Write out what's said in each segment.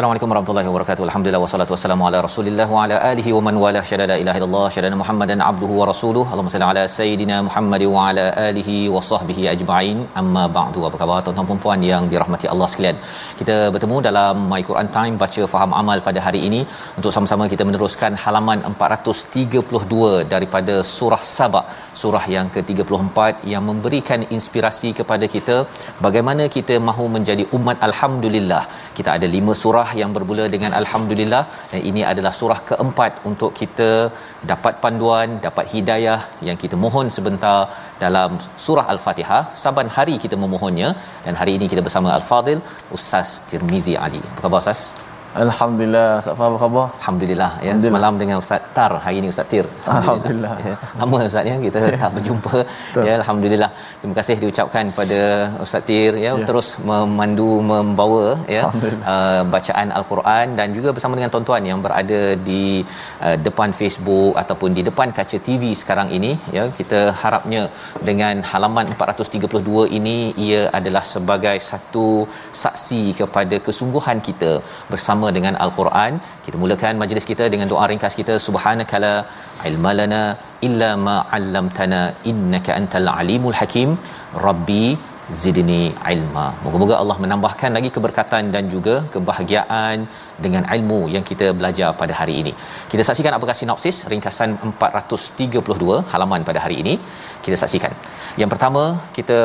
Assalamualaikum warahmatullahi wabarakatuh. Alhamdulillah wassalatu wassalamu ala Rasulillah wa ala alihi wa man wala syada la ilaha illallah syada Muhammadan abduhu wa rasuluh. Allahumma salli ala sayidina Muhammad wa ala alihi wa sahbihi ajma'in. Amma ba'du. Apa khabar tuan-tuan dan puan yang dirahmati Allah sekalian? Kita bertemu dalam My Quran Time baca faham amal pada hari ini untuk sama-sama kita meneruskan halaman 432 daripada surah Saba, surah yang ke-34 yang memberikan inspirasi kepada kita bagaimana kita mahu menjadi umat alhamdulillah. Kita ada lima surah yang bermula dengan alhamdulillah dan ini adalah surah keempat untuk kita dapat panduan, dapat hidayah yang kita mohon sebentar dalam surah al-Fatihah. Saban hari kita memohonnya dan hari ini kita bersama Al-Fadil Ustaz Tirmizi Ali. Apa khabar Ustaz? Alhamdulillah. Ustaz Faham apa khabar? Alhamdulillah. Ya semalam dengan Ustaz Tar. Hari ini Ustaz Tir. Alhamdulillah. ya, lama Ustaz ya kita tak berjumpa. Ya alhamdulillah. Terima kasih diucapkan pada Ustaz Tir ya, Ya. terus memandu membawa ya Alhamdulillah. uh, bacaan al-Quran dan juga bersama dengan tuan-tuan yang berada di uh, depan Facebook ataupun di depan kaca TV sekarang ini. Ya kita harapnya dengan halaman 432 ini ia adalah sebagai satu saksi kepada kesungguhan kita bersama dengan al-Quran. Kita mulakan majlis kita dengan doa ringkas kita. Subhanakala ilmalana illa ma 'allamtana innaka antal alimul hakim. Rabbi zidni ilma. Moga-moga Allah menambahkan lagi keberkatan dan juga kebahagiaan dengan ilmu yang kita belajar pada hari ini. Kita saksikan apakah sinopsis ringkasan 432 halaman pada hari ini. Kita saksikan. Yang pertama, kita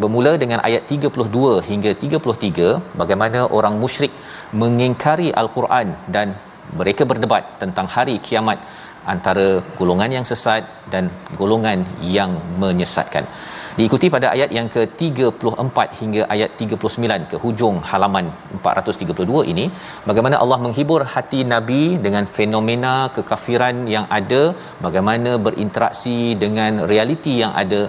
bermula dengan ayat 32 hingga 33 bagaimana orang musyrik mengingkari al-Quran dan mereka berdebat tentang hari kiamat antara golongan yang sesat dan golongan yang menyesatkan. Diikuti pada ayat yang ke-34 hingga ayat 39 ke hujung halaman 432 ini bagaimana Allah menghibur hati Nabi dengan fenomena kekafiran yang ada, bagaimana berinteraksi dengan realiti yang ada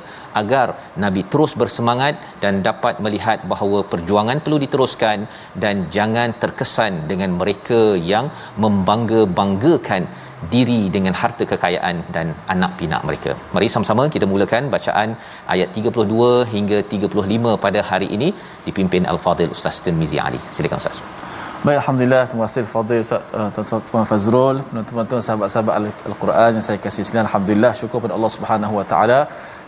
agar Nabi terus bersemangat dan dapat melihat bahawa perjuangan perlu diteruskan dan jangan terkesan dengan mereka yang membangga-banggakan diri dengan harta kekayaan dan anak pinak mereka. Mari sama-sama kita mulakan bacaan ayat 32 hingga 35 pada hari ini dipimpin Al-Fadil Ustaz Tirmizi Ali. Silakan Ustaz. Baik, Alhamdulillah. Terima kasih Fadil uh, Tuan Fazrul, teman-teman sahabat-sahabat Al- Al-Quran yang saya kasih sekalian. Alhamdulillah, syukur pada Allah Subhanahu Wa Taala.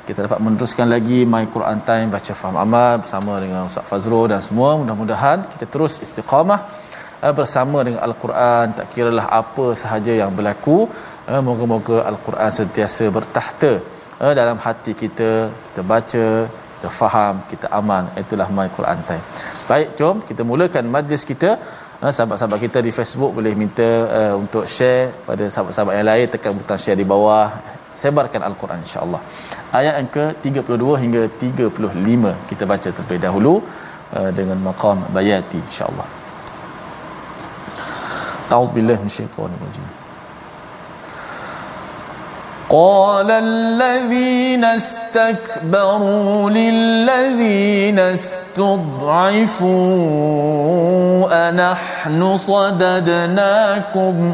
Kita dapat meneruskan lagi My Quran Time baca faham amal bersama dengan Ustaz Fazrul dan semua. Mudah-mudahan kita terus istiqamah bersama dengan Al-Quran. Tak kiralah apa sahaja yang berlaku. Uh, moga-moga Al-Quran sentiasa bertahta uh, dalam hati kita. Kita baca, kita faham, kita aman. Itulah My Quran Time. Baik, jom kita mulakan majlis kita. Ha, sahabat-sahabat kita di Facebook boleh minta untuk share pada sahabat-sahabat yang lain tekan butang share di bawah sebarkan al-Quran insya-Allah. Ayat yang ke-32 hingga 35 kita baca terlebih dahulu dengan maqam bayati insya-Allah. A'udzu billahi minasyaitonir rajim. قال الذين استكبروا للذين استضعفوا أنحن صددناكم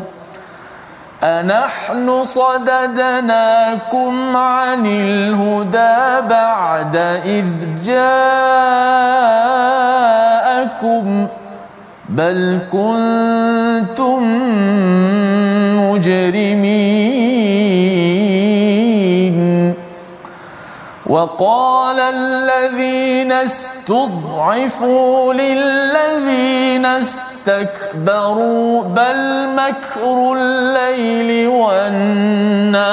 أنحن صددناكم عن الهدى بعد إذ جاءكم بل كنتم مجرمين. وقال الذين استضعفوا للذين استكبروا بل مكر الليل والنهار.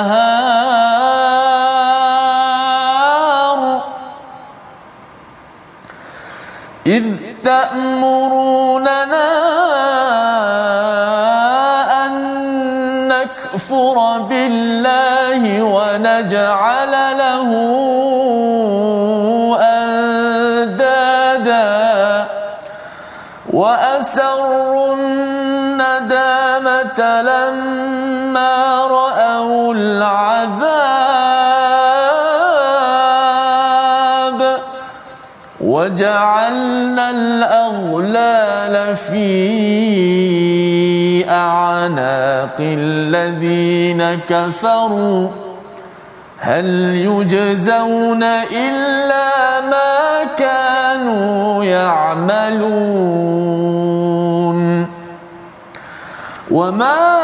إذ تأمروننا أن نكفر بالله ونجعل وجعلنا الأغلال في أعناق الذين كفروا. هل يجزون إلا ما كانوا يعملون. وما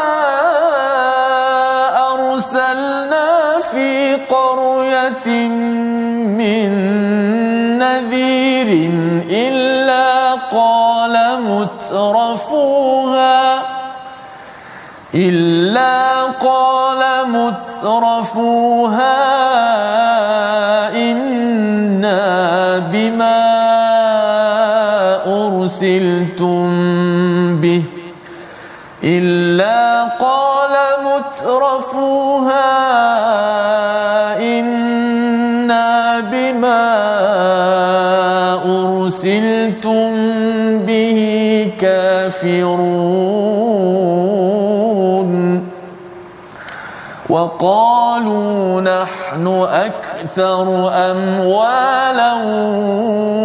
أرسلنا في قرية مترفوها إنا بما أرسلتم به إلا قال مترفوها إنا بما أرسلتم به كافرون وقالوا نحن أكثر أموالا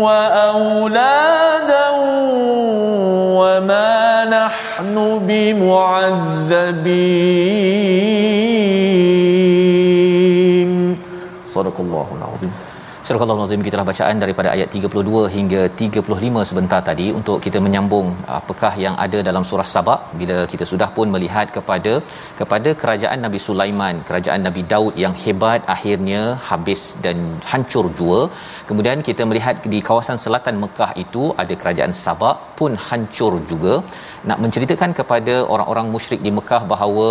وأولادا وما نحن بمعذبين. صدق الله Surah Al-Azim kita bacaan daripada ayat 32 hingga 35 sebentar tadi untuk kita menyambung apakah yang ada dalam surah Sabak bila kita sudah pun melihat kepada kepada kerajaan Nabi Sulaiman, kerajaan Nabi Daud yang hebat akhirnya habis dan hancur jua. Kemudian kita melihat di kawasan selatan Mekah itu ada kerajaan Sabak pun hancur juga. Nak menceritakan kepada orang-orang musyrik di Mekah bahawa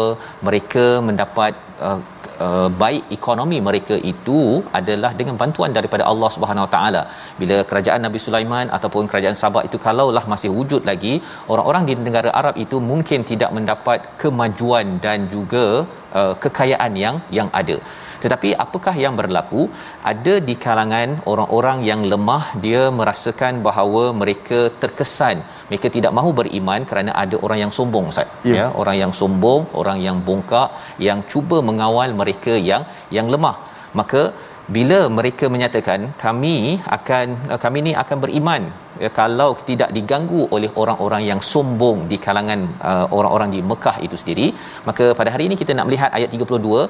mereka mendapat uh, uh, baik ekonomi mereka itu adalah dengan bantuan daripada Allah Subhanahu Wa Taala. Bila kerajaan Nabi Sulaiman ataupun kerajaan Sabak itu kalaulah masih wujud lagi, orang-orang di negara Arab itu mungkin tidak mendapat kemajuan dan juga uh, kekayaan yang yang ada. Tetapi apakah yang berlaku? Ada di kalangan orang-orang yang lemah dia merasakan bahawa mereka terkesan mereka tidak mahu beriman kerana ada orang yang sombong Ustaz. Ya. ya, orang yang sombong, orang yang bongkak yang cuba mengawal mereka yang yang lemah. Maka bila mereka menyatakan kami akan kami ni akan beriman ya, kalau tidak diganggu oleh orang-orang yang sombong di kalangan uh, orang-orang di Mekah itu sendiri maka pada hari ini kita nak melihat ayat 32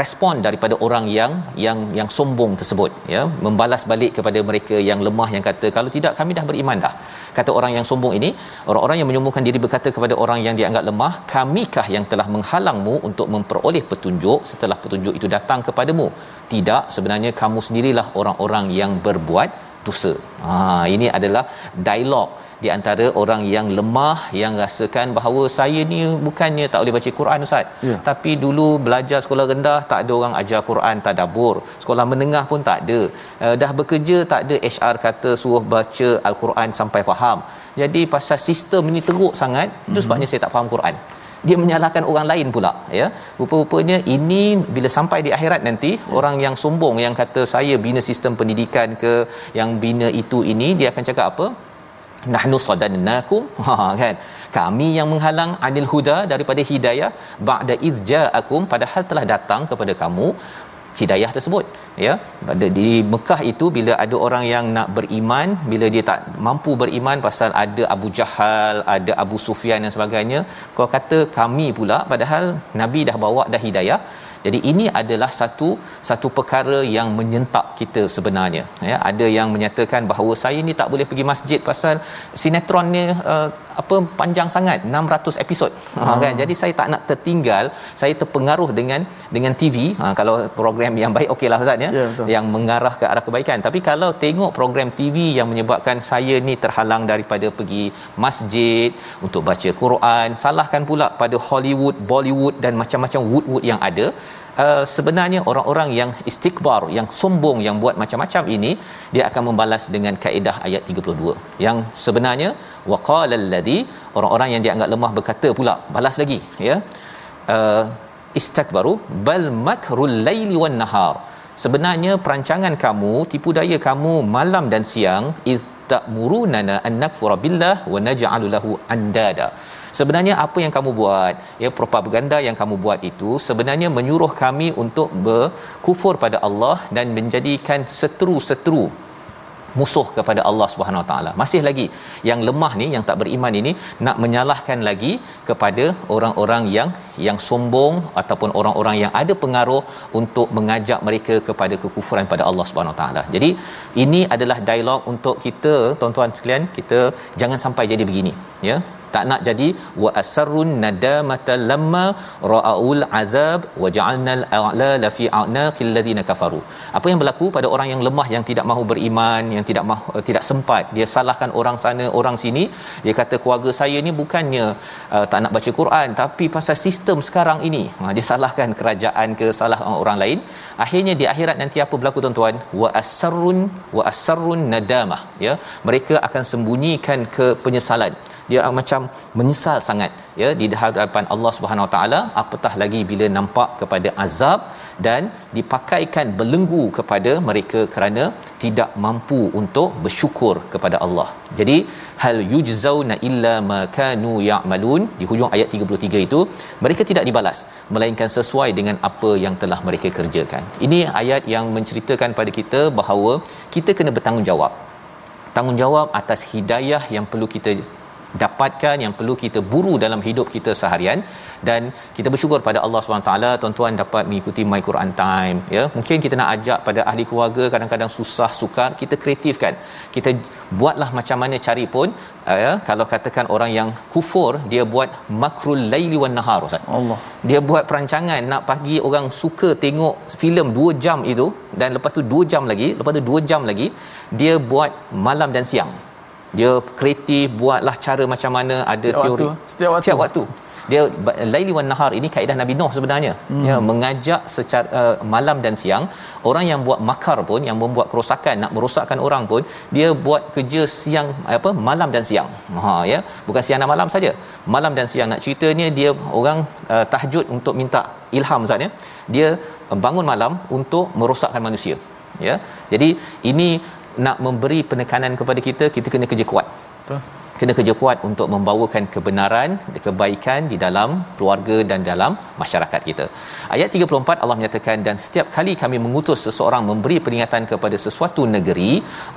respon daripada orang yang yang yang sombong tersebut ya membalas balik kepada mereka yang lemah yang kata kalau tidak kami dah beriman dah kata orang yang sombong ini orang-orang yang menyombongkan diri berkata kepada orang yang dianggap lemah kamikah yang telah menghalangmu untuk memperoleh petunjuk setelah petunjuk itu datang kepadamu tidak sebenarnya kamu sendirilah orang-orang yang berbuat dosa. Ha ini adalah dialog di antara orang yang lemah yang rasakan bahawa saya ni bukannya tak boleh baca Quran ustaz. Ya. tapi dulu belajar sekolah rendah tak ada orang ajar Quran tadabbur sekolah menengah pun tak ada. Uh, dah bekerja tak ada HR kata suruh baca al-Quran sampai faham. Jadi pasal sistem ini teruk sangat itu Mhm. sebabnya saya tak faham Quran. Dia menyalahkan orang lain pula ya. Rupa-rupanya ini bila sampai di akhirat nanti ya. orang yang sombong yang kata saya bina sistem pendidikan ke yang bina itu ini dia akan cakap apa nahnu sadannakum. Ha kan? Kami yang menghalang anil huda daripada hidayah. Ba'da id ja'akum padahal telah datang kepada kamu hidayah tersebut ya. Pada di Mekah itu bila ada orang yang nak beriman bila dia tak mampu beriman pasal ada Abu Jahal ada Abu Sufyan dan sebagainya kau kata kami pula padahal nabi dah bawa dah hidayah jadi ini adalah satu satu perkara yang menyentak kita sebenarnya. Ya ada yang menyatakan bahawa saya ni tak boleh pergi masjid pasal sinetron ni uh, apa panjang sangat 600 episod. Ha, kan? Jadi saya tak nak tertinggal saya terpengaruh dengan dengan TV ha, kalau program yang baik okeylah ustaz ya. Yeah, yang mengarah ke arah kebaikan. Tapi kalau tengok program TV yang menyebabkan saya ni terhalang daripada pergi masjid untuk baca Quran salahkan pula pada Hollywood Bollywood dan macam-macam wood-wood yang ada uh, sebenarnya orang-orang yang istikbar yang sombong yang buat macam-macam ini dia akan membalas dengan kaedah ayat 32 yang sebenarnya waqala alladhi orang-orang yang dianggap lemah berkata pula balas lagi ya. Uh, istakbaru bal makrul laili wan nahar. Sebenarnya perancangan kamu tipu daya kamu malam dan siang iz ta'muruna an nakfura billah wa naj'alu lahu andada sebenarnya apa yang kamu buat ya propaganda yang kamu buat itu sebenarnya menyuruh kami untuk berkufur pada Allah dan menjadikan seteru-seteru musuh kepada Allah Subhanahu Wa Taala. Masih lagi yang lemah ni yang tak beriman ini nak menyalahkan lagi kepada orang-orang yang yang sombong ataupun orang-orang yang ada pengaruh untuk mengajak mereka kepada kekufuran pada Allah Subhanahu Wa Taala. Jadi ini adalah dialog untuk kita tuan-tuan sekalian, kita jangan sampai jadi begini, ya tak nak jadi wa asrun nadamata lamma ra'aul azab wa ja'alna al-a'la fi a'naqil ladina kafaru. Apa yang berlaku pada orang yang lemah yang tidak mahu beriman yang tidak mahu uh, tidak sempat dia salahkan orang sana orang sini. Dia kata keluarga saya ni bukannya uh, tak nak baca Quran tapi pasal sistem sekarang ini. Ha, dia salahkan kerajaan ke salah orang lain. Akhirnya di akhirat nanti apa berlaku tuan-tuan? Wa asrun wa asrun nadamah. Ya mereka akan sembunyikan ke penyesalan dia macam menyesal sangat ya di hadapan Allah Subhanahu Wa Taala apatah lagi bila nampak kepada azab dan dipakaikan belenggu kepada mereka kerana tidak mampu untuk bersyukur kepada Allah. Jadi hal yujzauna illa ma kanu ya'malun di hujung ayat 33 itu mereka tidak dibalas melainkan sesuai dengan apa yang telah mereka kerjakan. Ini ayat yang menceritakan pada kita bahawa kita kena bertanggungjawab. Tanggungjawab atas hidayah yang perlu kita dapatkan yang perlu kita buru dalam hidup kita seharian. Dan kita bersyukur pada Allah SWT tuan-tuan dapat mengikuti My Quran Time ya. Mungkin kita nak ajak pada ahli keluarga kadang-kadang susah sukar kita kreatifkan. Kita buatlah macam mana cari pun ya. Kalau katakan orang yang kufur dia buat makrul laili wan nahar ustaz. Allah. Dia buat perancangan nak pagi orang suka tengok filem 2 jam itu dan lepas tu 2 jam lagi lepas tu 2 jam lagi dia buat malam dan siang dia kreatif buatlah cara macam mana ada setiap teori. waktu. Setiap, waktu. setiap waktu. Dia laili wan nahar ini kaedah Nabi Nuh sebenarnya. Hmm. ya mengajak secara uh, malam dan siang orang yang buat makar pun yang membuat kerosakan nak merosakkan orang pun dia buat kerja siang apa malam dan siang. Ha ya. Bukan siang dan malam saja. Malam dan siang nak ceritanya dia orang uh, tahajud untuk minta ilham Ustaz ya. Dia bangun malam untuk merosakkan manusia. Ya. Jadi ini nak memberi penekanan kepada kita kita kena kerja kuat betul kena kerja kuat untuk membawakan kebenaran kebaikan di dalam keluarga dan dalam masyarakat kita. Ayat 34 Allah menyatakan dan setiap kali kami mengutus seseorang memberi peringatan kepada sesuatu negeri,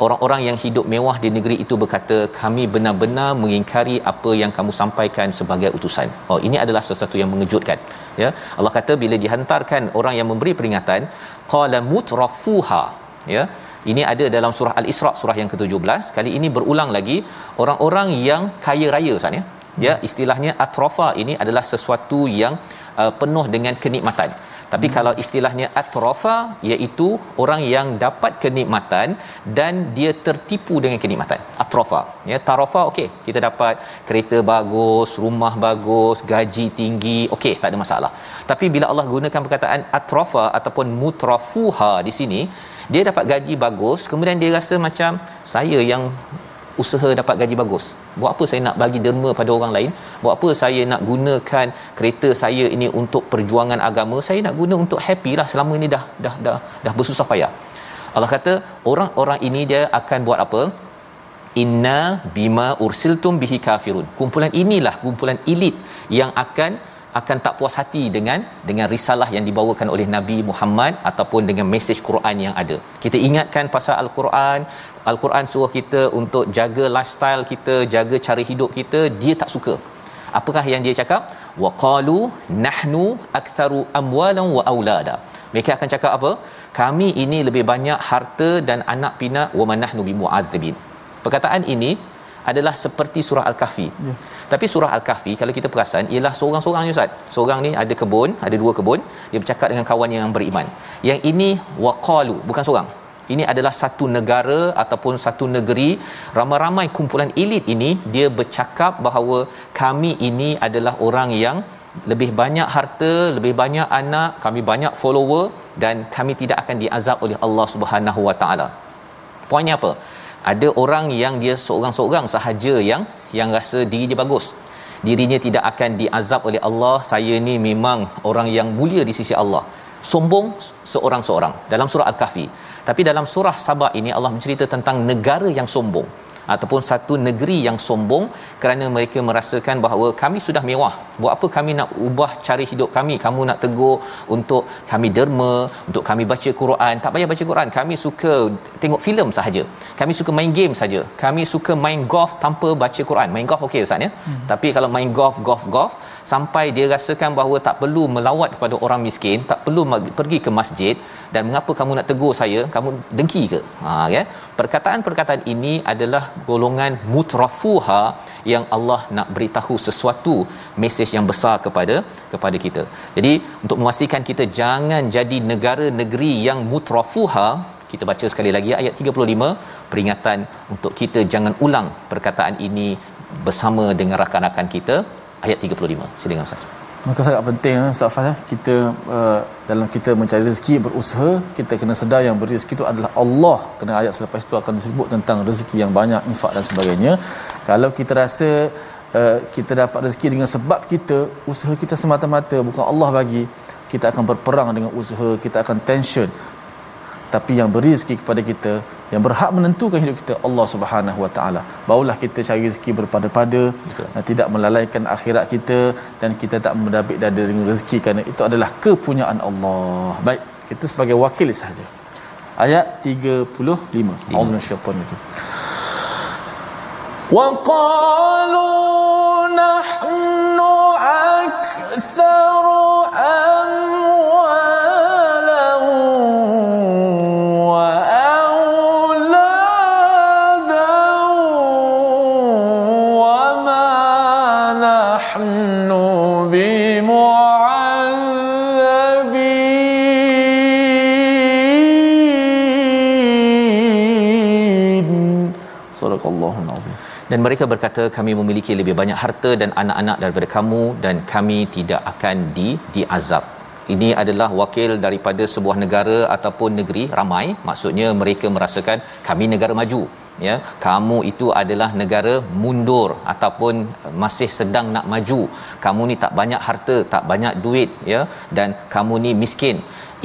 orang-orang yang hidup mewah di negeri itu berkata kami benar-benar mengingkari apa yang kamu sampaikan sebagai utusan. Oh ini adalah sesuatu yang mengejutkan. Ya. Allah kata bila dihantarkan orang yang memberi peringatan qala mutrafuha ya ini ada dalam surah Al-Isra surah yang ke-17. Kali ini berulang lagi orang-orang yang kaya raya Ustaz ya. Ya, istilahnya atrofa ini adalah sesuatu yang uh, penuh dengan kenikmatan. Tapi hmm. kalau istilahnya atrofa iaitu orang yang dapat kenikmatan dan dia tertipu dengan kenikmatan. Atrofa. Ya, tarofa okey, kita dapat kereta bagus, rumah bagus, gaji tinggi, okey, tak ada masalah. Tapi bila Allah gunakan perkataan atrofa ataupun mutrafuha di sini, dia dapat gaji bagus kemudian dia rasa macam saya yang usaha dapat gaji bagus. Buat apa saya nak bagi derma pada orang lain? Buat apa saya nak gunakan kereta saya ini untuk perjuangan agama? Saya nak guna untuk happy lah selama ini dah dah dah dah bersusah payah. Allah kata orang-orang ini dia akan buat apa? Inna bima ursiltum bihi kafirun. Kumpulan inilah kumpulan elit yang akan akan tak puas hati dengan dengan risalah yang dibawakan oleh Nabi Muhammad ataupun dengan mesej Quran yang ada. Kita ingatkan pasal al-Quran, al-Quran suruh kita untuk jaga lifestyle kita, jaga cara hidup kita, dia tak suka. Apakah yang dia cakap? Wa qalu nahnu aktsaru amwalan wa aulada. Mereka akan cakap apa? Kami ini lebih banyak harta dan anak pinak wa manahnu bimu'adzibin. Perkataan ini adalah seperti surah al-kahfi ya. Tapi surah al-kahfi kalau kita perasan ialah seorang-seorang je ustaz seorang ni ada kebun ada dua kebun dia bercakap dengan kawan yang beriman yang ini waqalu bukan seorang ini adalah satu negara ataupun satu negeri ramai-ramai kumpulan elit ini dia bercakap bahawa kami ini adalah orang yang lebih banyak harta, lebih banyak anak, kami banyak follower dan kami tidak akan diazab oleh Allah Subhanahu Wa Taala. Poinnya apa? Ada orang yang dia seorang-seorang sahaja yang yang rasa diri dia bagus. Dirinya tidak akan diazab oleh Allah. Saya ni memang orang yang mulia di sisi Allah. Sombong seorang-seorang dalam surah Al-Kahfi. Tapi dalam surah Sabah ini Allah mencerita tentang negara yang sombong ataupun satu negeri yang sombong kerana mereka merasakan bahawa kami sudah mewah. Buat apa kami nak ubah cara hidup kami? Kamu nak tegur untuk kami derma untuk kami baca Quran. Tak payah baca Quran. Kami suka tengok filem sahaja. Kami suka main game saja. Kami suka main golf tanpa baca Quran. Main golf okey ustaz ya? Hmm. tapi kalau main golf golf golf sampai dia rasakan bahawa tak perlu melawat kepada orang miskin tak perlu pergi ke masjid. Dan mengapa kamu nak tegur saya? Kamu dengki ke? Ha ya. Perkataan-perkataan ini adalah golongan mutrafuha yang Allah nak beritahu sesuatu mesej yang besar kepada kepada kita. Jadi untuk memastikan kita jangan jadi negara negeri yang mutrafuha, kita baca sekali lagi ayat 35 peringatan untuk kita jangan ulang perkataan ini bersama dengan rakan-rakan kita ayat 35. Silakan Ustaz. Maka sangat penting eh, Ustaz Fah, eh. kita uh, dalam kita mencari rezeki berusaha kita kena sedar yang beri rezeki itu adalah Allah kena ayat selepas itu akan disebut tentang rezeki yang banyak infak dan sebagainya kalau kita rasa uh, kita dapat rezeki dengan sebab kita usaha kita semata-mata bukan Allah bagi kita akan berperang dengan usaha kita akan tension tapi yang beri rezeki kepada kita yang berhak menentukan hidup kita Allah Subhanahu Wa Taala. Barulah kita cari rezeki berpada-pada dan tidak melalaikan akhirat kita dan kita tak mendabik dada dengan rezeki kerana itu adalah kepunyaan Allah. Baik, kita sebagai wakil sahaja. Ayat 35. Allah syaitan itu. وقالوا نحن أكثر dan mereka berkata kami memiliki lebih banyak harta dan anak-anak daripada kamu dan kami tidak akan di diazab. Ini adalah wakil daripada sebuah negara ataupun negeri ramai. Maksudnya mereka merasakan kami negara maju ya. Kamu itu adalah negara mundur ataupun masih sedang nak maju. Kamu ni tak banyak harta tak banyak duit ya. Dan kamu ni miskin.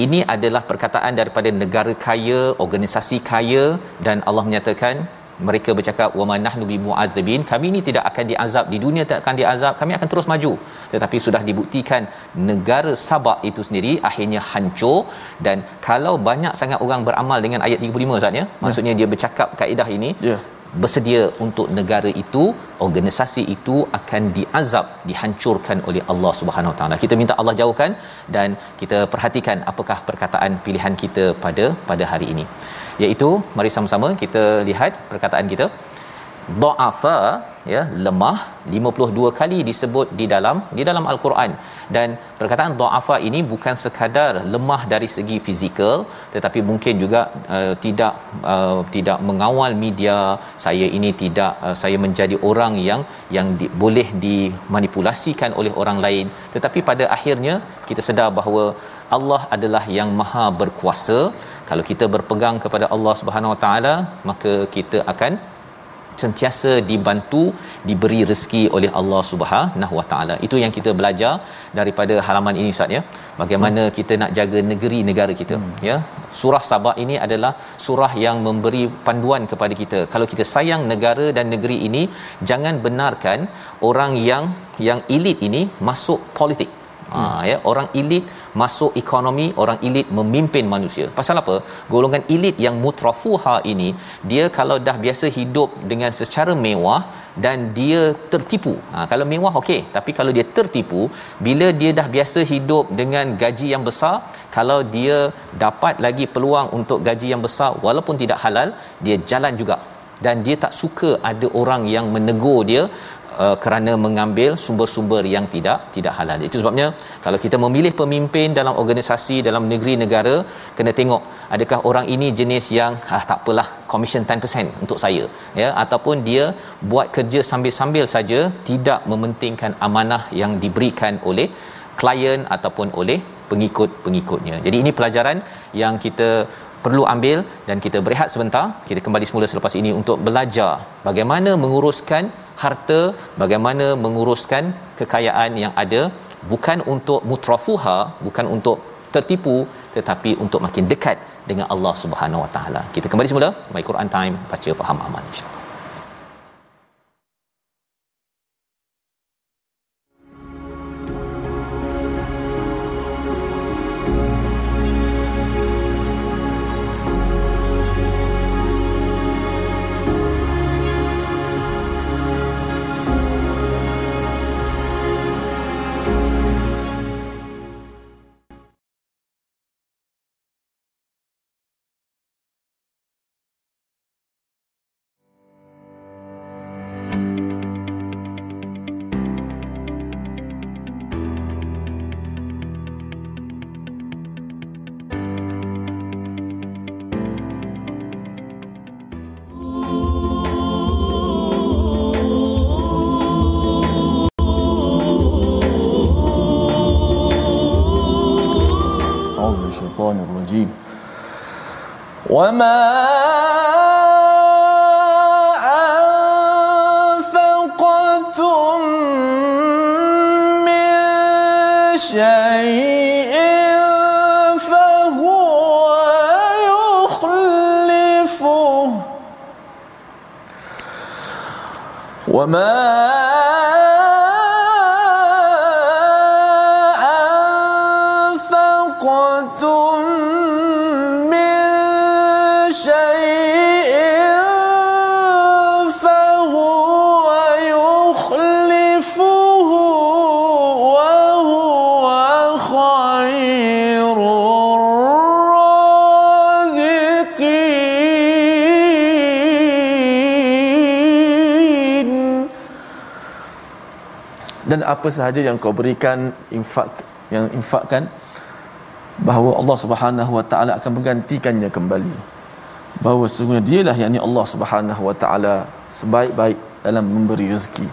Ini adalah perkataan daripada negara kaya organisasi kaya. Dan Allah menyatakan mereka bercakap wa manahnu bi mu'adzibin kami ini tidak akan diazab di dunia tak akan diazab. Kami akan terus maju. Tetapi sudah dibuktikan negara Sabak itu sendiri akhirnya hancur. Dan kalau banyak sangat orang beramal dengan ayat 35 Ustaz ya maksudnya yeah. dia bercakap kaedah ini yeah bersedia untuk negara itu organisasi itu akan diazab dihancurkan oleh Allah Subhanahu Wa Taala. Kita minta Allah jauhkan dan kita perhatikan apakah perkataan pilihan kita pada pada hari ini iaitu mari sama-sama kita lihat perkataan kita. Dha'afa ya lemah 52 kali disebut di dalam di dalam al-Quran. Dan perkataan dha'afa ini bukan sekadar lemah dari segi fizikal tetapi mungkin juga uh, tidak uh, tidak mengawal media. Saya ini tidak uh, saya menjadi orang yang yang di, boleh dimanipulasikan oleh orang lain. Tetapi pada akhirnya kita sedar bahawa Allah adalah yang maha berkuasa kalau kita berpegang kepada Allah Subhanahu Wa Taala maka kita akan sentiasa dibantu diberi rezeki oleh Allah Subhanahu Wa Taala. Itu yang kita belajar daripada halaman ini Ustaz ya. Bagaimana hmm. kita nak jaga negeri negara kita hmm. ya. Surah Sabah ini adalah surah yang memberi panduan kepada kita. Kalau kita sayang negara dan negeri ini, jangan benarkan orang yang yang elit ini masuk politik. Ha ya, orang elit masuk ekonomi, orang elit memimpin manusia. Pasal apa? Golongan elit yang mutrafuha ini, dia kalau dah biasa hidup dengan secara mewah dan dia tertipu. Ha kalau mewah okey, tapi kalau dia tertipu, bila dia dah biasa hidup dengan gaji yang besar, kalau dia dapat lagi peluang untuk gaji yang besar walaupun tidak halal, dia jalan juga dan dia tak suka ada orang yang menegur dia uh, kerana mengambil sumber-sumber yang tidak tidak halal. Itu sebabnya kalau kita memilih pemimpin dalam organisasi dalam negeri negara kena tengok adakah orang ini jenis yang ah tak apalah commission 10% untuk saya ya ataupun dia buat kerja sambil-sambil saja tidak mementingkan amanah yang diberikan oleh klien ataupun oleh pengikut-pengikutnya. Jadi ini pelajaran yang kita perlu ambil dan kita berehat sebentar. Kita kembali semula selepas ini untuk belajar bagaimana menguruskan harta, bagaimana menguruskan kekayaan yang ada bukan untuk mutrafuha, bukan untuk tertipu tetapi untuk makin dekat dengan Allah Subhanahu Wa Taala. Kita kembali semula My Quran Time baca faham amal insya-Allah. شيء فهو يخلفه. وما dan apa sahaja yang kau berikan infak yang infakkan bahawa Allah Subhanahu wa taala akan menggantikannya kembali. Bahawa sesungguhnya dialah yakni Allah Subhanahu wa taala sebaik-baik dalam memberi rezeki.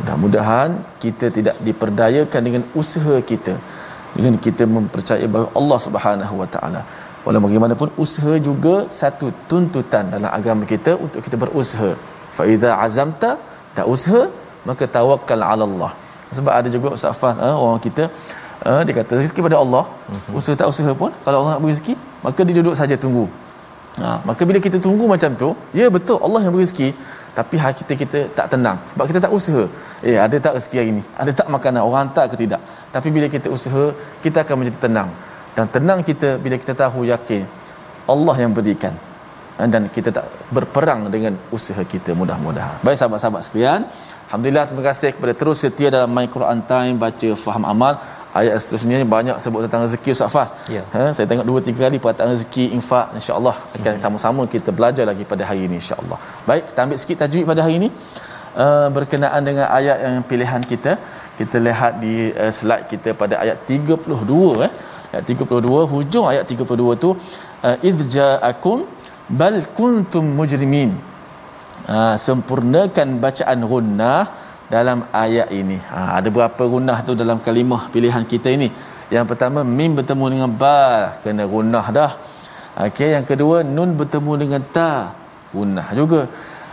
Mudah-mudahan kita tidak diperdayakan dengan usaha kita dengan kita mempercayai bahawa Allah Subhanahu wa taala. Walau bagaimanapun usaha juga satu tuntutan dalam agama kita untuk kita berusaha. Fa iza azamta tak usaha maka tawakkal ala Allah sebab ada juga Ustaz Fas uh, orang kita uh, dia kata rezeki pada Allah uh-huh. usaha tak usaha pun kalau Allah nak beri rezeki maka dia duduk saja tunggu. Ha, maka bila kita tunggu macam tu ya betul Allah yang beri rezeki tapi hati kita kita tak tenang. Sebab kita tak usaha. Eh ada tak rezeki hari ni? Ada tak makanan? Orang hantar ke tidak? Tapi bila kita usaha kita akan menjadi tenang. Dan tenang kita bila kita tahu yakin Allah yang berikan. Dan kita tak berperang dengan usaha kita mudah-mudahan. Baik sahabat-sahabat sekalian Alhamdulillah terima kasih kepada terus setia dalam My Quran Time baca faham amal ayat seterusnya banyak sebut tentang rezeki Ustaz Fas. Ya. Ha, saya tengok dua tiga kali perkataan rezeki infak insya-Allah akan hmm. sama-sama kita belajar lagi pada hari ini insya-Allah. Baik, kita ambil sikit tajwid pada hari ini uh, berkenaan dengan ayat yang pilihan kita. Kita lihat di uh, slide kita pada ayat 32 eh. Ayat 32 hujung ayat 32 tu uh, idzja'akum bal kuntum mujrimin ha, sempurnakan bacaan gunnah dalam ayat ini. Ha, ada berapa gunnah tu dalam kalimah pilihan kita ini? Yang pertama mim bertemu dengan ba kena gunnah dah. Okey, yang kedua nun bertemu dengan ta gunnah juga.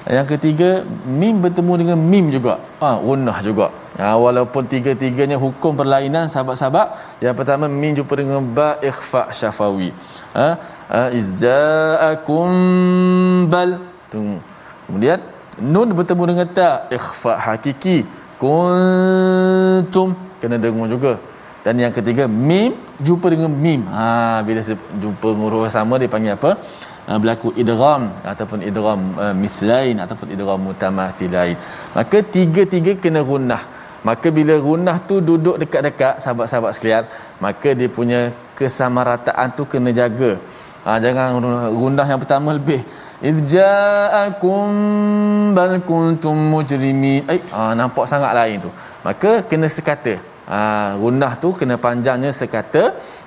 Yang ketiga mim bertemu dengan mim juga. Ah, ha, gunnah juga. Ha, walaupun tiga-tiganya hukum berlainan sahabat-sahabat. Yang pertama mim jumpa dengan ba ikhfa syafawi. Ha, ha izza'akum bal. Tunggu. Kemudian nun bertemu dengan ta ikhfa hakiki kuntum kena dengar juga. Dan yang ketiga mim jumpa dengan mim. Ha bila jumpa huruf sama dia panggil apa? Ha, berlaku idgham ataupun idgham uh, mithlain ataupun idgham mutamathilain. Maka tiga-tiga kena gunnah. Maka bila gunnah tu duduk dekat-dekat sahabat-sahabat sekalian, maka dia punya kesamarataan tu kena jaga. Ha, jangan gunnah yang pertama lebih id ja'akum bal kuntum mujrimin eh ah, nampak sangat lain tu maka kena sekata. ah, gunnah tu kena panjangnya sekata.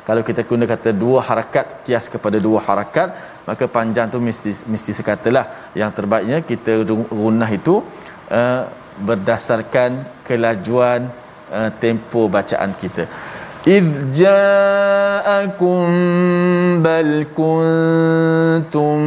Kalau kita guna kata dua harakat kias kepada dua harakat maka panjang tu mesti mesti sekatalah yang terbaiknya kita gunnah itu uh, berdasarkan kelajuan uh, tempo bacaan kita إذ جاءكم بل كنتم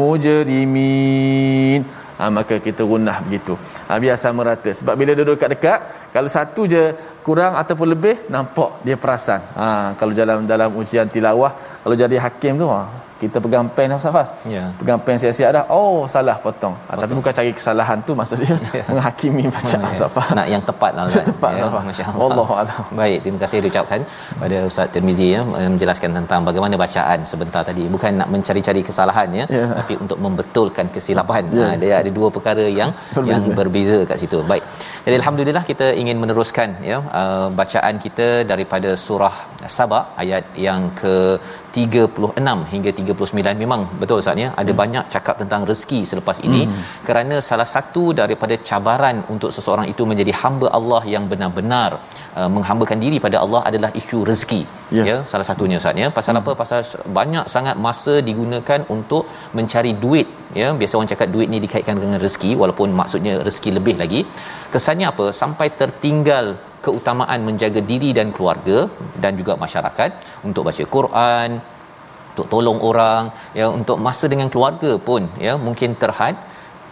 مجرمين ha, maka kita gunah begitu ha, biar sama rata sebab bila duduk dekat-dekat kalau satu je kurang ataupun lebih nampak dia perasan ha, kalau dalam dalam ujian tilawah kalau jadi hakim tu ha, kita pegang pen dah Ustaz Fas. Ya. Pegang pen siap-siap dah. Oh, salah potong. potong. tapi bukan cari kesalahan tu maksud dia ya. menghakimi bacaan ya. Ustaz Fas. Nak yang tepat lah kan. tepat ya. Masya-Allah. Allah Baik, terima kasih diucapkan pada Ustaz Tirmizi ya menjelaskan tentang bagaimana bacaan sebentar tadi. Bukan nak mencari-cari kesalahan ya, ya. tapi untuk membetulkan kesilapan. Ya. Ha, dia ada dua perkara yang berbeza. yang berbeza kat situ. Baik. Jadi alhamdulillah kita ingin meneruskan ya uh, bacaan kita daripada surah Saba ayat yang ke 36 hingga 39 memang betul Ustaz ya ada hmm. banyak cakap tentang rezeki selepas ini hmm. kerana salah satu daripada cabaran untuk seseorang itu menjadi hamba Allah yang benar-benar uh, menghambakan diri pada Allah adalah isu rezeki yeah. ya salah satunya Ustaz ya pasal hmm. apa pasal banyak sangat masa digunakan untuk mencari duit ya biasa orang cakap duit ni dikaitkan dengan rezeki walaupun maksudnya rezeki lebih lagi kesannya apa sampai tertinggal keutamaan menjaga diri dan keluarga dan juga masyarakat untuk baca Quran untuk tolong orang ya untuk masa dengan keluarga pun ya mungkin terhad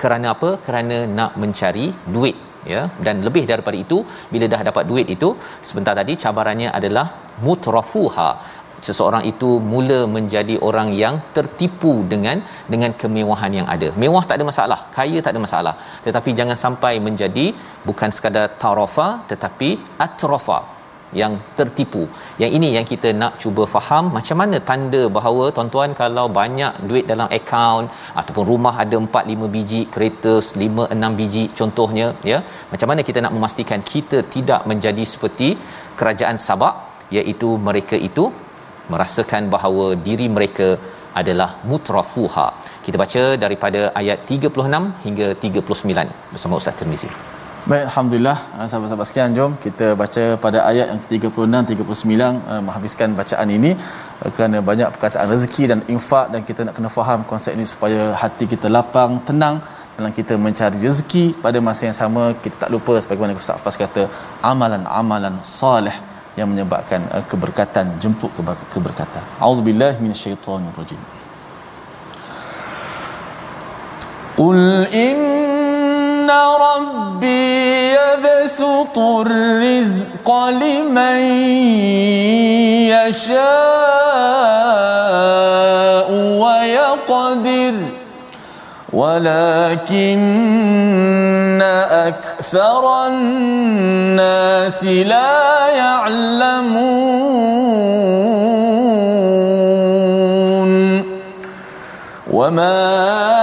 kerana apa kerana nak mencari duit ya dan lebih daripada itu bila dah dapat duit itu sebentar tadi cabarannya adalah mutrafuha seseorang itu mula menjadi orang yang tertipu dengan dengan kemewahan yang ada. Mewah tak ada masalah, kaya tak ada masalah. Tetapi jangan sampai menjadi bukan sekadar tarafa tetapi atrafa yang tertipu. Yang ini yang kita nak cuba faham macam mana tanda bahawa tuan-tuan kalau banyak duit dalam akaun ataupun rumah ada 4 5 biji, kereta 5 6 biji contohnya ya. Macam mana kita nak memastikan kita tidak menjadi seperti kerajaan Sabak iaitu mereka itu merasakan bahawa diri mereka adalah mutrafuha. Kita baca daripada ayat 36 hingga 39 bersama Ustaz Tirmizi. Baik, alhamdulillah. Ah, sahabat-sahabat sekalian, jom kita baca pada ayat yang ke-36 39 uh, menghabiskan bacaan ini uh, kerana banyak perkataan rezeki dan infak dan kita nak kena faham konsep ini supaya hati kita lapang, tenang dalam kita mencari rezeki pada masa yang sama kita tak lupa sebagaimana Ustaz Fas kata amalan-amalan soleh yang menyebabkan uh, keberkatan jemput keberkatan. Auzubillahi minasyaitonirrajim. Qul inna rabbi يبسط الرزق لمن يشاء ويقدر ولكن أكثر الناس لا يعلمون. وما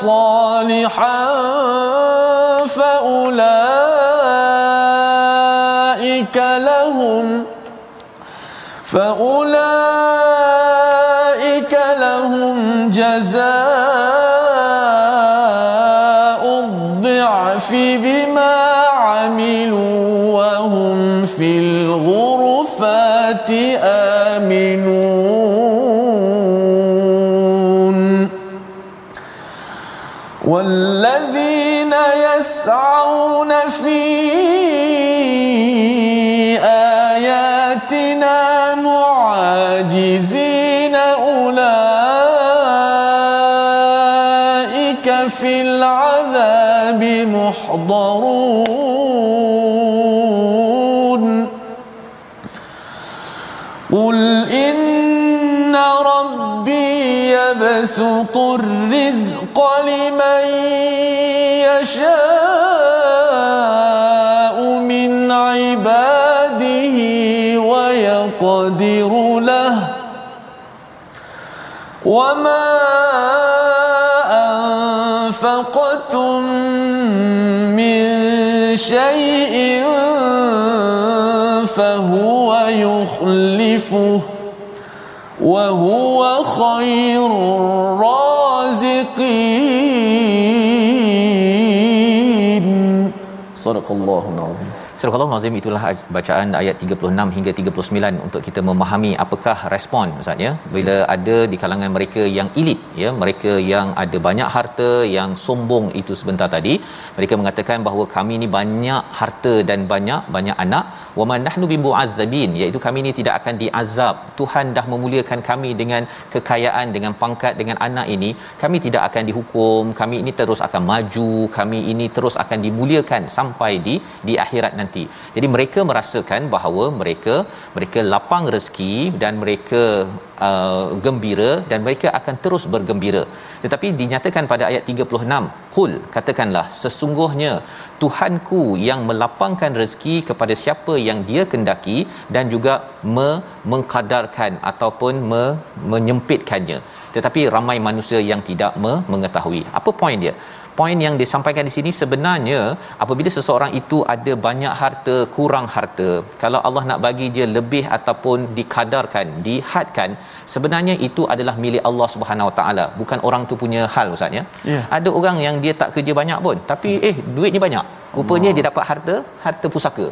صالحا فأولئك لهم فأولئك لهم جزاء الضعف بما والذين من شيء فهو يخلفه وهو خير الرازقين. صدق الله Surah Al-Azim itulah bacaan ayat 36 hingga 39 untuk kita memahami apakah respon Ustaz ya. Bila ada di kalangan mereka yang elit ya mereka yang ada banyak harta yang sombong itu sebentar tadi mereka mengatakan bahawa kami ni banyak harta dan banyak banyak anak. Wa man nahnu bimu'adzabin iaitu kami ni tidak akan diazab. Tuhan dah memuliakan kami dengan kekayaan dengan pangkat dengan anak ini. Kami tidak akan dihukum kami ini terus akan maju kami ini terus akan dimuliakan sampai di di akhirat nanti nanti. Jadi mereka merasakan bahawa mereka mereka lapang rezeki dan mereka uh, gembira dan mereka akan terus bergembira. Tetapi dinyatakan pada ayat 36, "Qul katakanlah sesungguhnya Tuhanku yang melapangkan rezeki kepada siapa yang Dia kendaki dan juga me- mengkadarkan ataupun me- menyempitkannya." Tetapi ramai manusia yang tidak me- mengetahui. Apa poin dia? Poin yang disampaikan di sini sebenarnya apabila seseorang itu ada banyak harta kurang harta kalau Allah nak bagi dia lebih ataupun dikadarkan dihadkan sebenarnya itu adalah milik Allah Subhanahu Wa Taala bukan orang tu punya hal ustaz ya? Yeah. ada orang yang dia tak kerja banyak pun tapi eh duitnya banyak. Rupanya dia dapat harta harta pusaka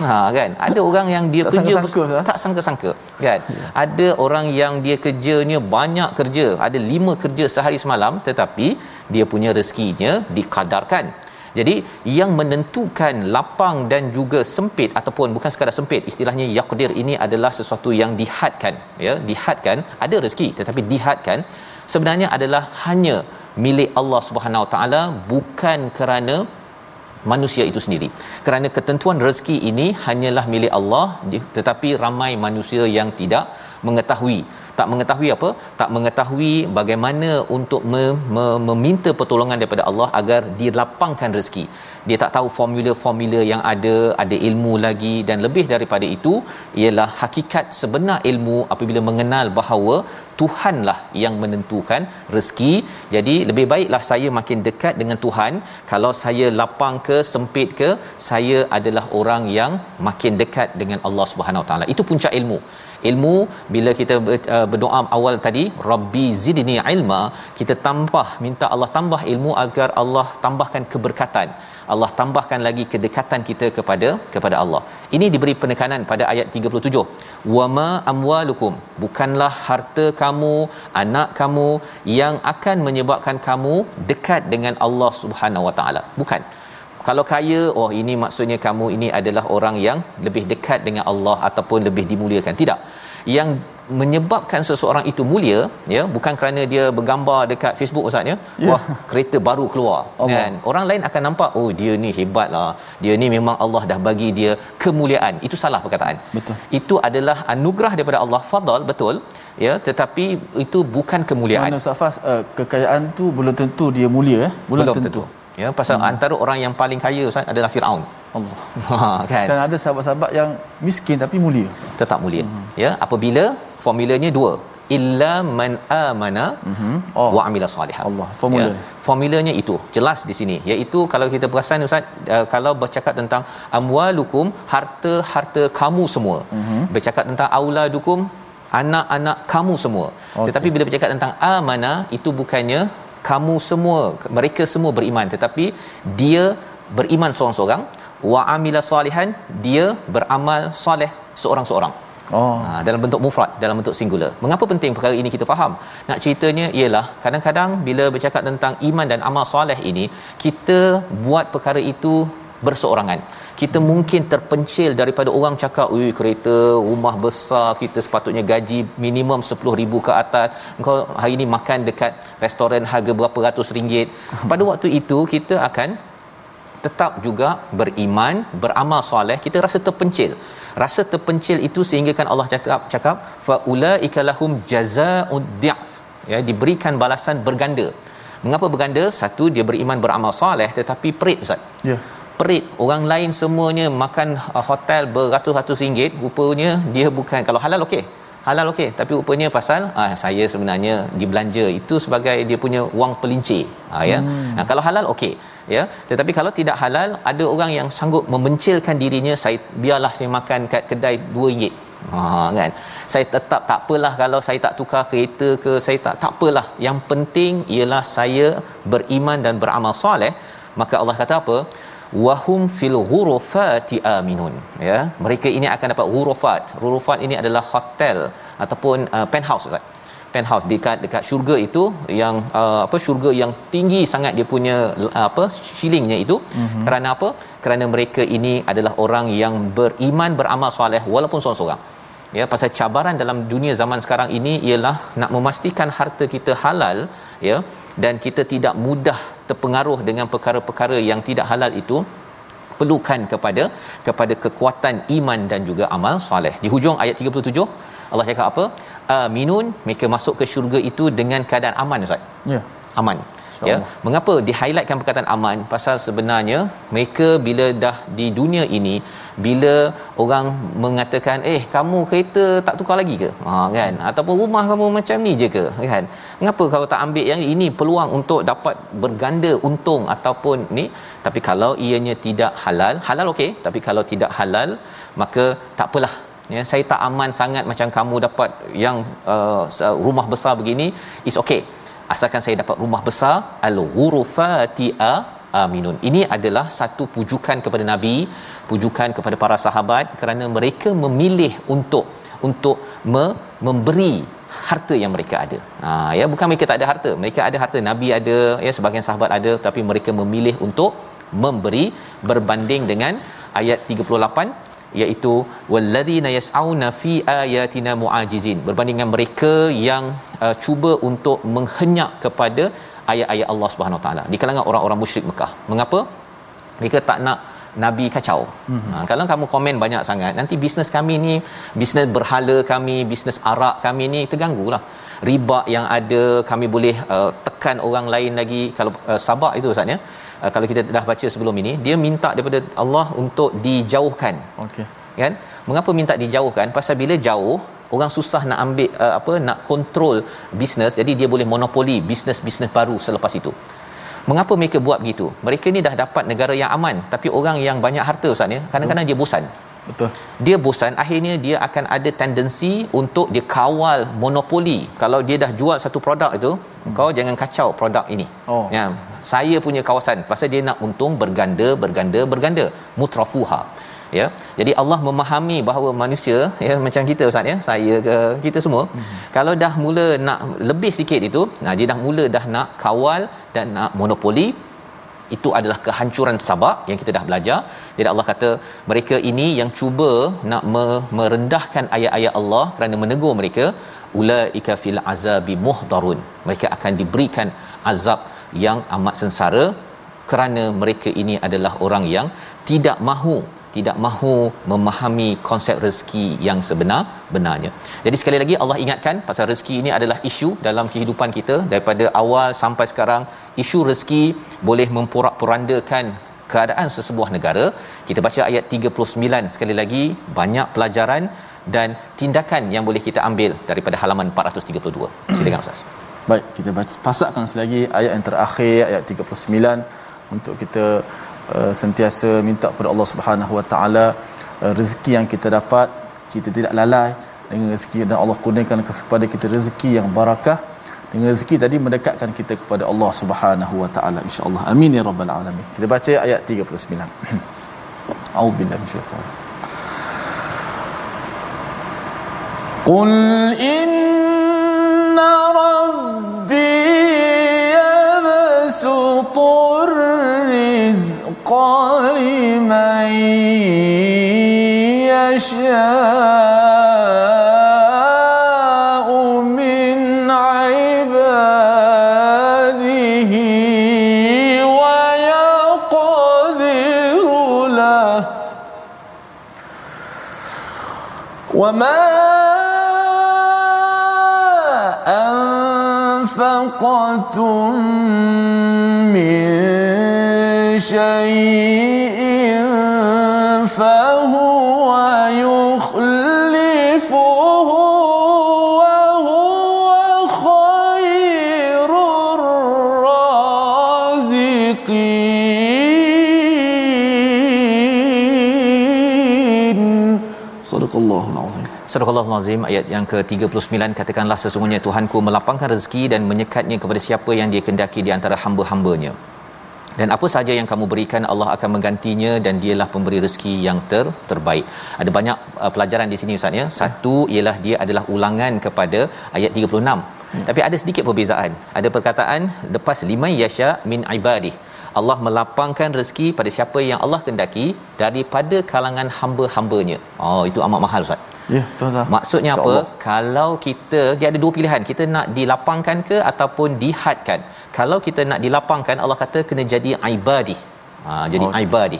ha kan? Ada orang yang dia tak kerja sangka-sangka, tak sangka-sangka kan? Ya. ada orang yang dia kerjanya banyak kerja. Ada lima kerja sehari semalam tetapi dia punya rezekinya dikadarkan. Jadi yang menentukan lapang dan juga sempit ataupun bukan sekadar sempit istilahnya yaqdir ini adalah sesuatu yang dihadkan ya? Dihadkan ada rezeki tetapi dihadkan sebenarnya adalah hanya milik Allah Subhanahu Wa taala bukan kerana manusia itu sendiri. Kerana ketentuan rezeki ini hanyalah milik Allah tetapi ramai manusia yang tidak mengetahui. Tak mengetahui apa? Tak mengetahui bagaimana untuk me- me- meminta pertolongan daripada Allah agar dilapangkan rezeki. Dia tak tahu formula-formula yang ada, ada ilmu lagi dan lebih daripada itu ialah hakikat sebenar ilmu apabila mengenal bahawa Tuhanlah yang menentukan rezeki. Jadi lebih baiklah saya makin dekat dengan Tuhan. Kalau saya lapang ke sempit ke, saya adalah orang yang makin dekat dengan Allah Subhanahu taala. Itu puncak ilmu. Ilmu bila kita berdoa awal tadi, Rabbi zidni ilma, kita tambah minta Allah tambah ilmu agar Allah tambahkan keberkatan. Allah tambahkan lagi kedekatan kita kepada kepada Allah. Ini diberi penekanan pada ayat 37. Wama amwalukum bukanlah harta kamu, anak kamu yang akan menyebabkan kamu dekat dengan Allah Subhanahu Wa Taala. Bukan. Kalau kaya, oh ini maksudnya kamu ini adalah orang yang lebih dekat dengan Allah ataupun lebih dimuliakan. Tidak. Yang menyebabkan seseorang itu mulia ya bukan kerana dia bergambar dekat Facebook ustaz ya. Yeah. wah kereta baru keluar. Allah. kan? Orang lain akan nampak oh dia ni hebatlah. Dia ni memang Allah dah bagi dia kemuliaan. Itu salah perkataan. Betul. Itu adalah anugerah daripada Allah. Fadal betul. Ya tetapi itu bukan kemuliaan. Mana Safas uh, kekayaan tu belum tentu dia mulia eh? Belum, belum tentu. tentu. Ya pasal hmm. antara orang yang paling kaya ustaz adalah Firaun Allah. Ha kan. Dan ada sahabat-sahabat yang miskin tapi mulia. Tetap mulia. Hmm. Ya, apabila formulanya dua. Illa man amana mm-hmm. oh. wa amila salihan. Allah. Formula. Ya, formulanya itu jelas di sini iaitu kalau kita perasan ustaz uh, kalau bercakap tentang amwalukum harta-harta kamu semua. Mm-hmm. Bercakap tentang auladukum anak-anak kamu semua. Okay. Tetapi bila bercakap tentang amana itu bukannya kamu semua mereka semua beriman tetapi dia beriman seorang-seorang wa amila salihan dia beramal soleh seorang-seorang Oh. Ha, dalam bentuk mufrad, dalam bentuk singular. Mengapa penting perkara ini kita faham? Nak ceritanya ialah kadang-kadang bila bercakap tentang iman dan amal soleh ini, kita buat perkara itu berseorangan. Kita mungkin terpencil daripada orang cakap, "Ui, kereta, rumah besar, kita sepatutnya gaji minimum 10,000 ke atas. Engkau hari ini makan dekat restoran harga berapa ratus ringgit." Pada waktu itu kita akan tetap juga beriman, beramal soleh, kita rasa terpencil. Rasa terpencil itu sehingga kan Allah cakap cakap fa ulaika lahum jazaa'ud di'f. Ya, diberikan balasan berganda. Mengapa berganda? Satu dia beriman beramal soleh tetapi perit ustaz. Ya. Yeah. Perit. Orang lain semuanya makan uh, hotel beratus-ratus ringgit, rupanya dia bukan kalau halal okey. halal okey tapi rupanya pasal ah saya sebenarnya dibelanja itu sebagai dia punya wang pelincir ha ya hmm. nah, kalau halal okey ya tetapi kalau tidak halal ada orang yang sanggup memencilkan dirinya saya biarlah saya makan kat kedai RM2 ha kan? Saya tetap tak apalah kalau saya tak tukar kereta ke saya tak tak apalah. Yang penting ialah saya beriman dan beramal soleh. Maka Allah kata apa? Wahum fil ghurufati aminun. Ya mereka ini akan dapat ghurufat. Ghurufat ini adalah hotel ataupun uh, penthouse Ustaz penthouse dekat dekat syurga itu yang uh, apa syurga yang tinggi sangat dia punya uh, apa ceilingnya itu mm-hmm. kerana apa kerana mereka ini adalah orang yang beriman beramal soleh walaupun seorang-seorang ya pasal cabaran dalam dunia zaman sekarang ini ialah nak memastikan harta kita halal ya dan kita tidak mudah terpengaruh dengan perkara-perkara yang tidak halal itu perlukan kepada kepada kekuatan iman dan juga amal soleh. Di hujung ayat 37 Allah cakap apa? Aminun mereka masuk ke syurga itu dengan keadaan aman Ustaz. Ya. Aman. Ya. Mengapa? Di highlightkan perkataan aman pasal sebenarnya mereka bila dah di dunia ini bila orang mengatakan eh kamu kereta tak tukar lagi ke? Ha kan? Ataupun rumah kamu macam ni je ke? Kan? Mengapa kau tak ambil yang ini peluang untuk dapat berganda untung ataupun ni? Tapi kalau ianya tidak halal halal okey. Tapi kalau tidak halal maka tak apalah ya saya tak aman sangat macam kamu dapat yang uh, rumah besar begini is okay asalkan saya dapat rumah besar al-ghurufati aminun ini adalah satu pujukan kepada nabi pujukan kepada para sahabat kerana mereka memilih untuk untuk me- memberi harta yang mereka ada. Ha ya bukan mereka tak ada harta. Mereka ada harta. Nabi ada, ya sebahagian sahabat ada tapi mereka memilih untuk memberi berbanding dengan ayat 38 iaitu walladzina yas'auna fi ayatina muajizin. Berbanding dengan mereka yang uh, cuba untuk menghenyak kepada ayat-ayat Allah Subhanahu Wa Taala. Di kalangan orang-orang musyrik Mekah. Mengapa? Mereka tak nak nabi kacau. Mm-hmm. Ha, kalau kamu komen banyak sangat nanti bisnes kami ni bisnes berhala kami bisnes arak kami ni terganggulah. Riba yang ada kami boleh uh, tekan orang lain lagi. Kalau uh, sabak itu ustaz ya uh, kalau kita dah baca sebelum ini dia minta daripada Allah untuk dijauhkan. Okey kan? Mengapa minta dijauhkan? Pasal bila jauh orang susah nak ambil uh, apa nak kontrol bisnes jadi dia boleh monopoli bisnes-bisnes baru selepas itu. Mengapa mereka buat begitu? Mereka ni dah dapat negara yang aman tapi orang yang banyak harta ustaz ya kadang-kadang dia bosan Betul. Dia bosan akhirnya dia akan ada tendensi untuk dia kawal monopoli. Kalau dia dah jual satu produk itu, hmm. kau jangan kacau produk ini. Oh. Ya, saya punya kawasan pasal dia nak untung berganda, berganda, berganda. Mutrafuha. Ya. Jadi Allah memahami bahawa manusia ya macam kita ustaz ya, saya ke kita semua, hmm. kalau dah mula nak lebih sikit itu, nah dia dah mula dah nak kawal dan nak monopoli itu adalah kehancuran sabak yang kita dah belajar. Jadi Allah kata mereka ini yang cuba nak merendahkan ayat-ayat Allah kerana menegur mereka ulaika fil azabi muhdarun. Mereka akan diberikan azab yang amat sengsara kerana mereka ini adalah orang yang tidak mahu tidak mahu memahami konsep rezeki yang sebenar benarnya. Jadi sekali lagi Allah ingatkan pasal rezeki ini adalah isu dalam kehidupan kita daripada awal sampai sekarang isu rezeki boleh memporak-porandakan keadaan sesebuah negara. Kita baca ayat 39 sekali lagi banyak pelajaran dan tindakan yang boleh kita ambil daripada halaman 432. Silakan Ustaz. Baik, kita baca pasakkan sekali lagi ayat yang terakhir ayat 39 untuk kita uh, sentiasa minta kepada Allah Subhanahu Wa Taala uh, rezeki yang kita dapat kita tidak lalai dengan rezeki dan Allah kurniakan kepada kita rezeki yang barakah dengan rezeki tadi mendekatkan kita kepada Allah Subhanahu Wa Taala insyaallah amin ya rabbal alamin kita baca ayat 39 A'udzubillahi minasyaitanir قل إن ربي Surah Al-Azim ayat yang ke-39 katakanlah sesungguhnya Tuhanku melapangkan rezeki dan menyekatnya kepada siapa yang dia kendaki di antara hamba-hambanya. Dan apa sahaja yang kamu berikan Allah akan menggantinya dan dialah pemberi rezeki yang ter terbaik. Ada banyak uh, pelajaran di sini ustaz ya. Satu ialah dia adalah ulangan kepada ayat 36. Hmm. Tapi ada sedikit perbezaan. Ada perkataan lepas lima yasha min ibadih. Allah melapangkan rezeki pada siapa yang Allah kendaki daripada kalangan hamba-hambanya. Oh itu amat mahal ustaz. Ya, betul tak? Maksudnya apa? Kalau kita dia ada dua pilihan, kita nak dilapangkan ke ataupun dihadkan. Kalau kita nak dilapangkan, Allah kata kena jadi ibadi. Ha, jadi oh, ibadi.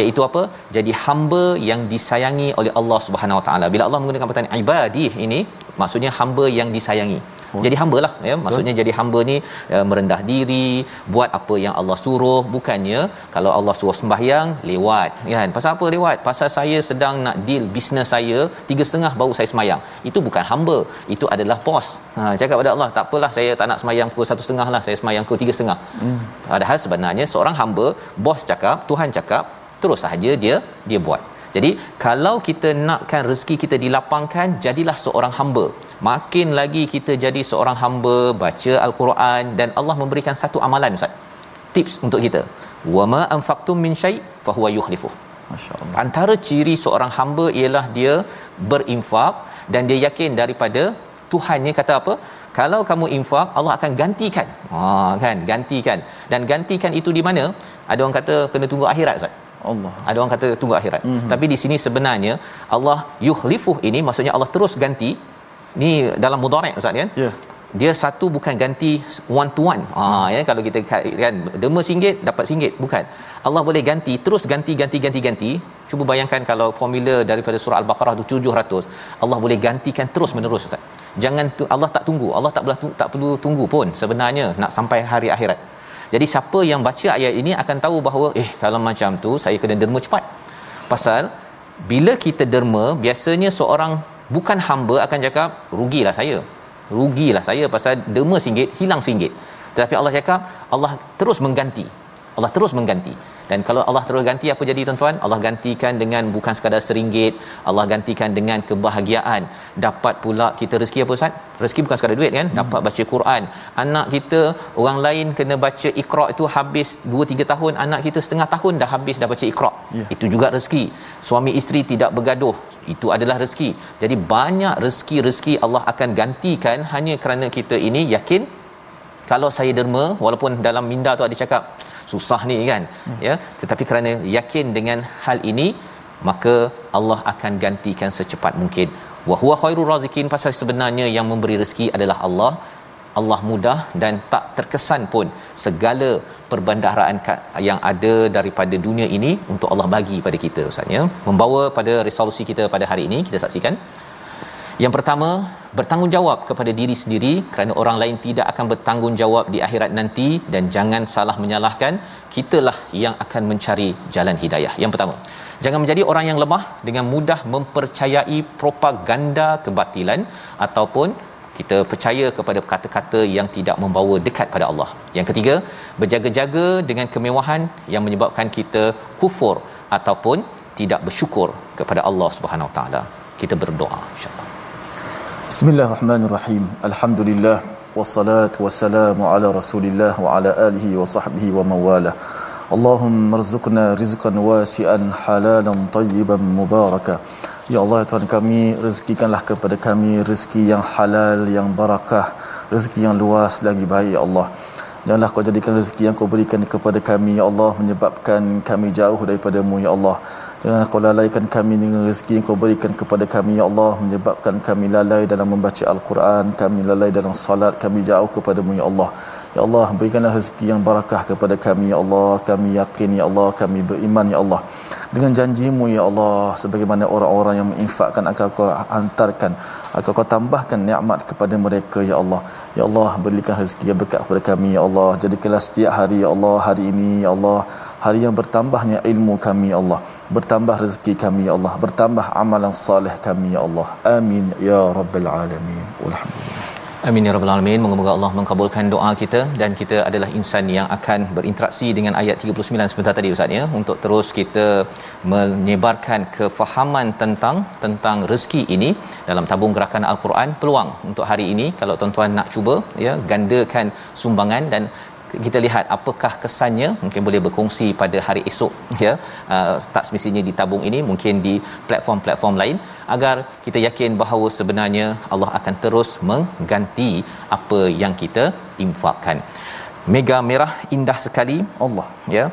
Iaitu apa? Jadi hamba yang disayangi oleh Allah Subhanahu Wa Taala. Bila Allah menggunakan perkataan ibadi ini, maksudnya hamba yang disayangi oh. jadi hamba lah ya maksudnya Betul. jadi hamba ni uh, merendah diri buat apa yang Allah suruh. Bukannya kalau Allah suruh sembahyang lewat. Kan? Pasal apa lewat? Pasal saya sedang nak deal bisnes saya tiga setengah baru saya sembahyang. Itu bukan hamba. Itu adalah bos. Ha cakap pada Allah tak apalah saya tak nak sembahyang pukul satu setengah lah saya sembahyang pukul tiga setengah. Hmm. padahal sebenarnya seorang hamba bos cakap Tuhan cakap terus sahaja dia dia buat jadi kalau kita nakkan rezeki kita dilapangkan jadilah seorang hamba. Makin lagi kita jadi seorang hamba baca al-Quran dan Allah memberikan satu amalan ustaz. Tips untuk kita. Wama anfaqtum min syai fa huwa yukhlifu. Masyaallah. Antara ciri seorang hamba ialah dia berinfak dan dia yakin daripada Tuhannya kata apa? Kalau kamu infak Allah akan gantikan. Ha kan? Gantikan. Dan gantikan itu di mana? Ada orang kata kena tunggu akhirat ustaz Allah. Ada orang kata tunggu akhirat. Mm-hmm. Tapi di sini sebenarnya Allah yukhlifuh ini maksudnya Allah terus ganti ni dalam mudhari' ustaz kan ya yeah. dia satu bukan ganti one to one ha hmm. ya kalau kita kan derma singgit dapat singgit bukan Allah boleh ganti terus ganti ganti ganti ganti cuba bayangkan kalau formula daripada surah al-baqarah tu 700 Allah boleh gantikan terus menerus ustaz jangan tu, Allah tak tunggu Allah tak perlu tak perlu tunggu pun sebenarnya nak sampai hari akhirat jadi siapa yang baca ayat ini akan tahu bahawa eh kalau macam tu saya kena derma cepat. Pasal bila kita derma biasanya seorang bukan hamba akan cakap rugilah saya. Rugilah saya pasal derma singgit hilang singgit. Tetapi Allah cakap Allah terus mengganti. Allah terus mengganti dan kalau Allah terus ganti apa jadi tuan-tuan? Allah gantikan dengan bukan sekadar seringgit Allah gantikan dengan kebahagiaan. Dapat pula kita rezeki apa Ustaz? Rezeki bukan sekadar duit kan? Hmm. dapat baca Quran. Anak kita orang lain kena baca Iqra itu habis 2 3 tahun. Anak kita setengah tahun dah habis dah baca Iqra. Yeah. itu juga rezeki. Suami isteri tidak bergaduh. Itu adalah rezeki. Jadi banyak rezeki-rezeki Allah akan gantikan hanya kerana kita ini yakin kalau saya derma walaupun dalam minda tu ada cakap susah ni kan hmm. ya. Tetapi kerana yakin dengan hal ini maka Allah akan gantikan secepat mungkin. Wa huwa khairur razikin pasal sebenarnya yang memberi rezeki adalah Allah. Allah mudah dan tak terkesan pun segala perbendaharaan yang ada daripada dunia ini untuk Allah bagi pada kita ustaz ya. Membawa pada resolusi kita pada hari ini kita saksikan. Yang pertama, bertanggungjawab kepada diri sendiri kerana orang lain tidak akan bertanggungjawab di akhirat nanti dan jangan salah menyalahkan kitalah yang akan mencari jalan hidayah. Yang pertama, jangan menjadi orang yang lemah dengan mudah mempercayai propaganda kebatilan ataupun kita percaya kepada kata-kata yang tidak membawa dekat pada Allah. Yang ketiga, berjaga-jaga dengan kemewahan yang menyebabkan kita kufur ataupun tidak bersyukur kepada Allah Subhanahu Wa Taala. Kita berdoa insya-Allah. Bismillahirrahmanirrahim. Alhamdulillah wassalatu wassalamu ala Rasulillah wa ala alihi wa sahbihi wa mawala. Allahumma rzuqna rizqan wasi'an halalan tayyiban mubaraka. Ya Allah Tuhan kami rezekikanlah kepada kami rezeki yang halal yang barakah, rezeki yang luas lagi baik ya Allah. Janganlah kau jadikan rezeki yang kau berikan kepada kami ya Allah menyebabkan kami jauh daripadamu ya Allah. Jangan kau lalaikan kami dengan rezeki yang kau berikan kepada kami, Ya Allah. Menyebabkan kami lalai dalam membaca Al-Quran. Kami lalai dalam salat. Kami jauh kepadamu, Ya Allah. Ya Allah, berikanlah rezeki yang barakah kepada kami, Ya Allah. Kami yakin, Ya Allah. Kami beriman, Ya Allah. Dengan janjimu, Ya Allah. Sebagaimana orang-orang yang menginfakkan akan kau hantarkan. Akan kau tambahkan nikmat kepada mereka, Ya Allah. Ya Allah, berikan rezeki yang berkat kepada kami, Ya Allah. Jadikanlah setiap hari, Ya Allah. Hari ini, Ya Allah hari yang bertambahnya ilmu kami ya Allah. Bertambah rezeki kami ya Allah. Bertambah amalan salih kami ya Allah. Amin ya rabbal alamin. Alhamdulillah Amin ya rabbal alamin. Moga-moga Allah mengabulkan doa kita dan kita adalah insan yang akan berinteraksi dengan ayat 39 sebentar tadi Ustaz ya. Untuk terus kita menyebarkan kefahaman tentang tentang rezeki ini dalam tabung gerakan al-Quran peluang untuk hari ini. Kalau tuan-tuan nak cuba ya gandakan sumbangan dan kita lihat apakah kesannya mungkin boleh berkongsi pada hari esok ya. Uh, tak semestinya di tabung ini mungkin di platform-platform lain agar kita yakin bahawa sebenarnya Allah akan terus mengganti apa yang kita infakkan. Mega merah indah sekali Allah ya.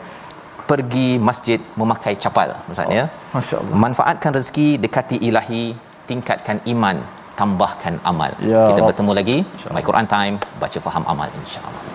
Pergi masjid memakai capal maksudnya oh, masya-Allah. Manfaatkan rezeki dekati ilahi tingkatkan iman tambahkan amal. Ya kita bertemu lagi. My Quran time baca faham amal insyaallah